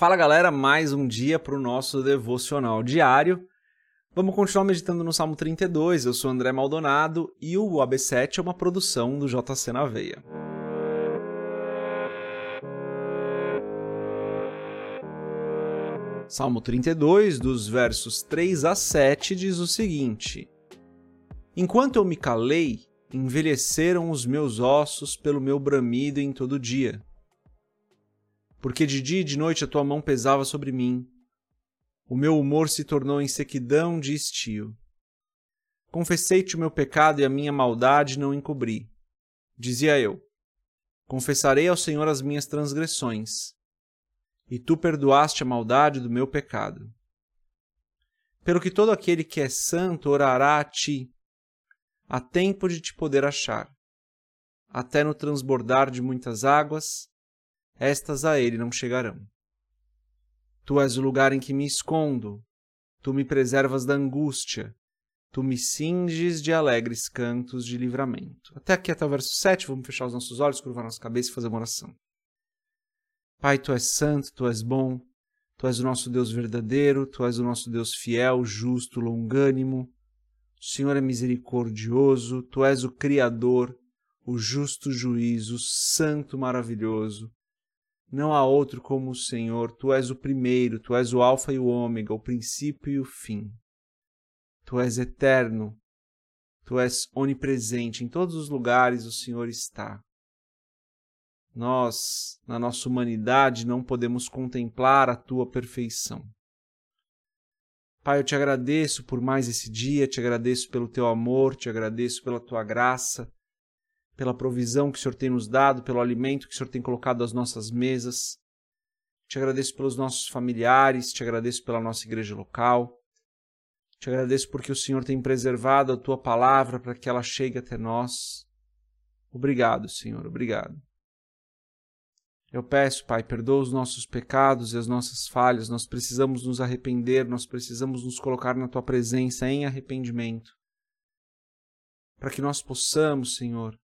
Fala galera, mais um dia para o nosso devocional diário. Vamos continuar meditando no Salmo 32. Eu sou André Maldonado e o AB7 é uma produção do JC na Veia. Salmo 32, dos versos 3 a 7, diz o seguinte: Enquanto eu me calei, envelheceram os meus ossos pelo meu bramido em todo dia porque de dia e de noite a tua mão pesava sobre mim. O meu humor se tornou em sequidão de estio. Confessei-te o meu pecado e a minha maldade não encobri. Dizia eu: Confessarei ao Senhor as minhas transgressões, e tu perdoaste a maldade do meu pecado. Pelo que todo aquele que é santo orará a ti, há tempo de te poder achar. Até no transbordar de muitas águas, estas a ele não chegarão. Tu és o lugar em que me escondo, tu me preservas da angústia, tu me cinges de alegres cantos de livramento. Até aqui, até o verso 7, vamos fechar os nossos olhos, curvar nossa cabeça e fazer uma oração. Pai, tu és santo, tu és bom, tu és o nosso Deus verdadeiro, tu és o nosso Deus fiel, justo, longânimo. O Senhor é misericordioso, tu és o Criador, o justo juízo, santo, maravilhoso. Não há outro como o Senhor, tu és o primeiro, tu és o Alfa e o Ômega, o princípio e o fim. Tu és eterno, tu és onipresente, em todos os lugares o Senhor está. Nós, na nossa humanidade, não podemos contemplar a tua perfeição. Pai, eu te agradeço por mais esse dia, te agradeço pelo teu amor, te agradeço pela tua graça pela provisão que o Senhor tem nos dado, pelo alimento que o Senhor tem colocado às nossas mesas. Te agradeço pelos nossos familiares, te agradeço pela nossa igreja local. Te agradeço porque o Senhor tem preservado a tua palavra para que ela chegue até nós. Obrigado, Senhor, obrigado. Eu peço, Pai, perdoa os nossos pecados e as nossas falhas. Nós precisamos nos arrepender, nós precisamos nos colocar na tua presença em arrependimento. Para que nós possamos, Senhor,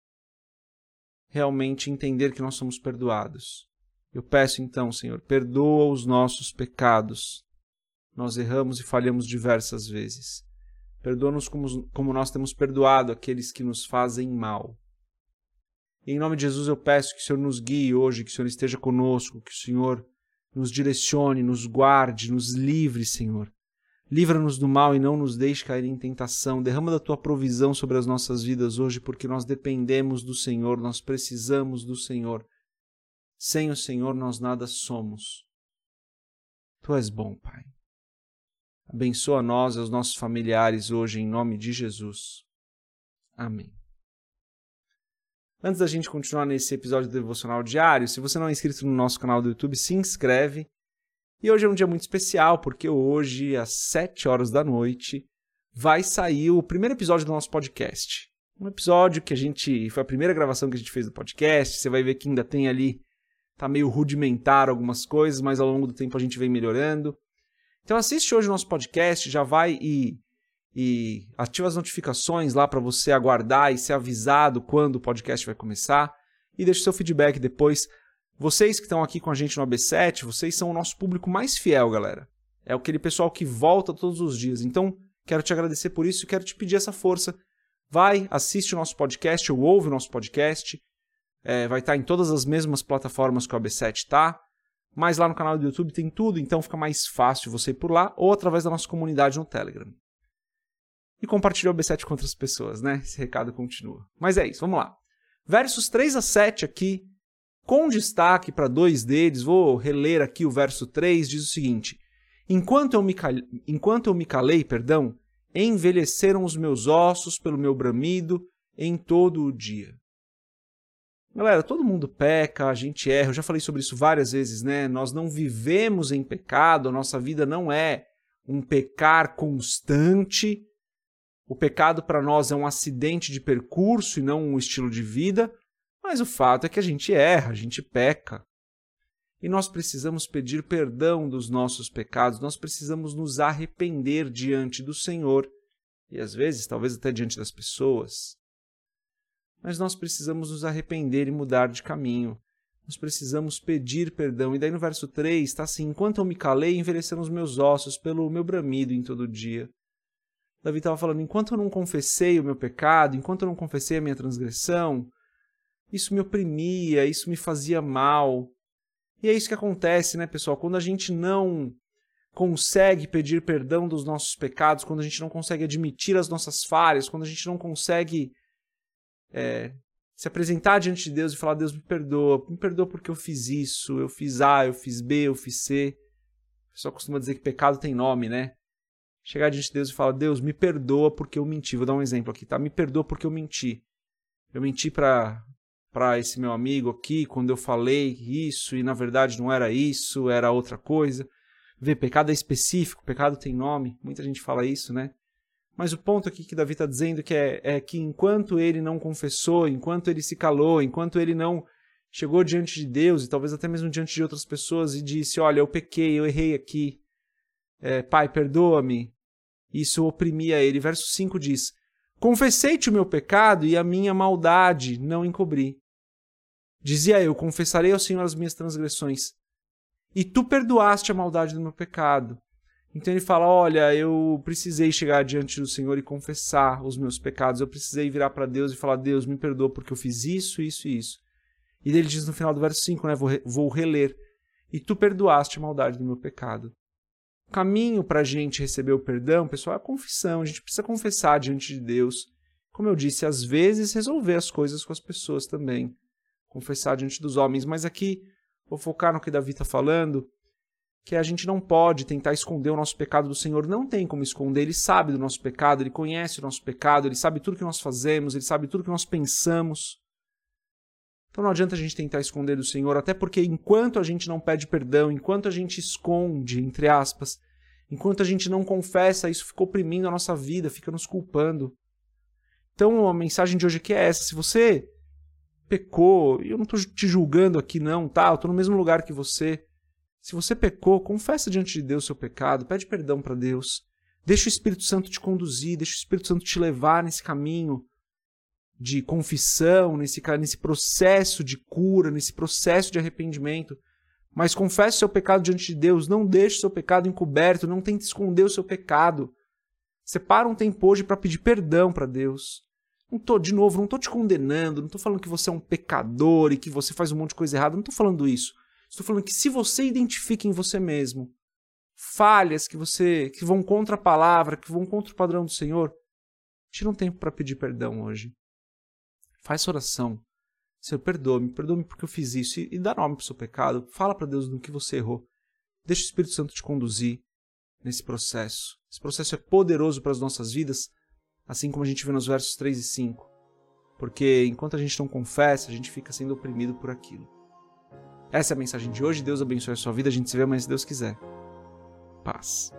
realmente entender que nós somos perdoados. Eu peço então, Senhor, perdoa os nossos pecados. Nós erramos e falhamos diversas vezes. Perdoa-nos como, como nós temos perdoado aqueles que nos fazem mal. E em nome de Jesus eu peço que o Senhor nos guie hoje, que o Senhor esteja conosco, que o Senhor nos direcione, nos guarde, nos livre, Senhor, Livra-nos do mal e não nos deixe cair em tentação. Derrama da tua provisão sobre as nossas vidas hoje, porque nós dependemos do Senhor, nós precisamos do Senhor. Sem o Senhor nós nada somos. Tu és bom, Pai. Abençoa nós e os nossos familiares hoje, em nome de Jesus. Amém. Antes da gente continuar nesse episódio devocional diário, se você não é inscrito no nosso canal do YouTube, se inscreve e hoje é um dia muito especial, porque hoje, às 7 horas da noite, vai sair o primeiro episódio do nosso podcast. Um episódio que a gente. Foi a primeira gravação que a gente fez do podcast. Você vai ver que ainda tem ali. Tá meio rudimentar algumas coisas, mas ao longo do tempo a gente vem melhorando. Então assiste hoje o nosso podcast, já vai e, e ativa as notificações lá para você aguardar e ser avisado quando o podcast vai começar. E deixe seu feedback depois vocês que estão aqui com a gente no AB7, vocês são o nosso público mais fiel, galera. É aquele pessoal que volta todos os dias. Então, quero te agradecer por isso e quero te pedir essa força. Vai, assiste o nosso podcast ou ouve o nosso podcast. É, vai estar em todas as mesmas plataformas que o AB7 tá. Mas lá no canal do YouTube tem tudo, então fica mais fácil você ir por lá ou através da nossa comunidade no Telegram. E compartilhar o AB7 com outras pessoas, né? Esse recado continua. Mas é isso, vamos lá. Versos 3 a 7 aqui com destaque para dois deles, vou reler aqui o verso 3, diz o seguinte: Enquanto eu me, cal... Enquanto eu me calei, perdão, envelheceram os meus ossos pelo meu bramido em todo o dia. Galera, todo mundo peca, a gente erra, eu já falei sobre isso várias vezes, né? Nós não vivemos em pecado, a nossa vida não é um pecar constante. O pecado para nós é um acidente de percurso e não um estilo de vida. Mas o fato é que a gente erra, a gente peca. E nós precisamos pedir perdão dos nossos pecados, nós precisamos nos arrepender diante do Senhor e às vezes, talvez até diante das pessoas. Mas nós precisamos nos arrepender e mudar de caminho. nós precisamos pedir perdão. E daí no verso 3 está assim: Enquanto eu me calei, envelheceram os meus ossos pelo meu bramido em todo dia. Davi estava falando: enquanto eu não confessei o meu pecado, enquanto eu não confessei a minha transgressão, isso me oprimia, isso me fazia mal. E é isso que acontece, né, pessoal? Quando a gente não consegue pedir perdão dos nossos pecados, quando a gente não consegue admitir as nossas falhas, quando a gente não consegue é, se apresentar diante de Deus e falar: Deus me perdoa, me perdoa porque eu fiz isso, eu fiz A, eu fiz B, eu fiz C. O pessoal costuma dizer que pecado tem nome, né? Chegar diante de Deus e falar: Deus, me perdoa porque eu menti. Vou dar um exemplo aqui, tá? Me perdoa porque eu menti. Eu menti para para esse meu amigo aqui quando eu falei isso e na verdade não era isso, era outra coisa. Vê, pecado é específico, pecado tem nome, muita gente fala isso, né? Mas o ponto aqui que Davi está dizendo que é, é que enquanto ele não confessou, enquanto ele se calou, enquanto ele não chegou diante de Deus e talvez até mesmo diante de outras pessoas e disse: Olha, eu pequei, eu errei aqui, é, Pai, perdoa-me. Isso oprimia ele. Verso 5 diz: Confessei-te o meu pecado e a minha maldade não encobri. Dizia eu: Confessarei ao Senhor as minhas transgressões. E tu perdoaste a maldade do meu pecado. Então ele fala: Olha, eu precisei chegar diante do Senhor e confessar os meus pecados. Eu precisei virar para Deus e falar: Deus, me perdoa porque eu fiz isso, isso e isso. E ele diz no final do verso 5, né? Vou, vou reler. E tu perdoaste a maldade do meu pecado. Caminho para a gente receber o perdão, pessoal, é a confissão. A gente precisa confessar diante de Deus. Como eu disse, às vezes resolver as coisas com as pessoas também. Confessar diante dos homens. Mas aqui, vou focar no que Davi está falando que a gente não pode tentar esconder o nosso pecado do Senhor. Não tem como esconder. Ele sabe do nosso pecado, ele conhece o nosso pecado, ele sabe tudo que nós fazemos, ele sabe tudo que nós pensamos. Então não adianta a gente tentar esconder do Senhor, até porque enquanto a gente não pede perdão, enquanto a gente esconde, entre aspas, enquanto a gente não confessa, isso fica oprimindo a nossa vida, fica nos culpando. Então a mensagem de hoje aqui é essa: se você pecou, e eu não estou te julgando aqui, não, tá? Eu estou no mesmo lugar que você. Se você pecou, confessa diante de Deus seu pecado, pede perdão para Deus. Deixa o Espírito Santo te conduzir, deixa o Espírito Santo te levar nesse caminho de confissão, nesse, nesse processo de cura, nesse processo de arrependimento. Mas confesse seu pecado diante de Deus, não deixe seu pecado encoberto, não tente esconder o seu pecado. Separa um tempo hoje para pedir perdão para Deus. Não tô, de novo, não estou te condenando, não estou falando que você é um pecador e que você faz um monte de coisa errada, não estou falando isso. Estou falando que se você identifica em você mesmo falhas que você que vão contra a palavra, que vão contra o padrão do Senhor, tira um tempo para pedir perdão hoje. Faz oração. Senhor, perdoa-me, perdoa-me porque eu fiz isso e, e dá nome para o seu pecado. Fala para Deus no que você errou. Deixa o Espírito Santo te conduzir nesse processo. Esse processo é poderoso para as nossas vidas, assim como a gente vê nos versos 3 e 5. Porque enquanto a gente não confessa, a gente fica sendo oprimido por aquilo. Essa é a mensagem de hoje. Deus abençoe a sua vida. A gente se vê amanhã se Deus quiser. Paz.